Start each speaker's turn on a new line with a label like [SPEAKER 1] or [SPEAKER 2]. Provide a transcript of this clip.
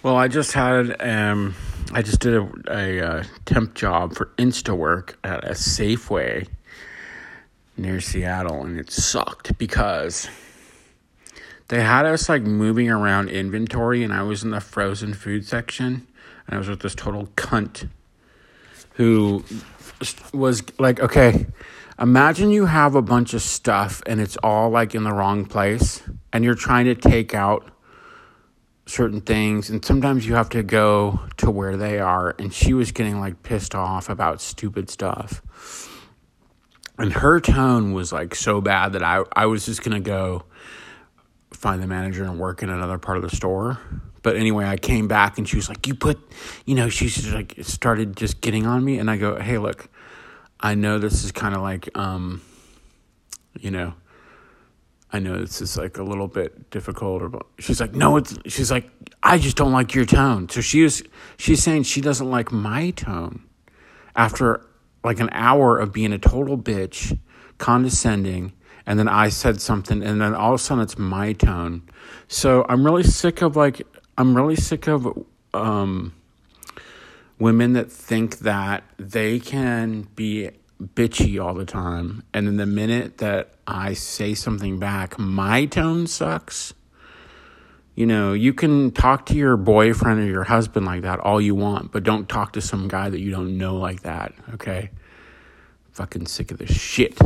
[SPEAKER 1] Well, I just had um, I just did a, a, uh temp job for InstaWork at a Safeway near Seattle, and it sucked because they had us like moving around inventory, and I was in the frozen food section, and I was with this total cunt who was like, okay, imagine you have a bunch of stuff and it's all like in the wrong place, and you're trying to take out certain things and sometimes you have to go to where they are and she was getting like pissed off about stupid stuff. And her tone was like so bad that I, I was just gonna go find the manager and work in another part of the store. But anyway i came back and she was like you put you know she's like started just getting on me and i go hey look i know this is kind of like um you know I know this is like a little bit difficult or she's like no it's she's like I just don't like your tone. So she was she's saying she doesn't like my tone after like an hour of being a total bitch, condescending, and then I said something and then all of a sudden it's my tone. So I'm really sick of like I'm really sick of um women that think that they can be bitchy all the time. And then the minute that I say something back, my tone sucks. You know, you can talk to your boyfriend or your husband like that all you want, but don't talk to some guy that you don't know like that, okay? Fucking sick of this shit.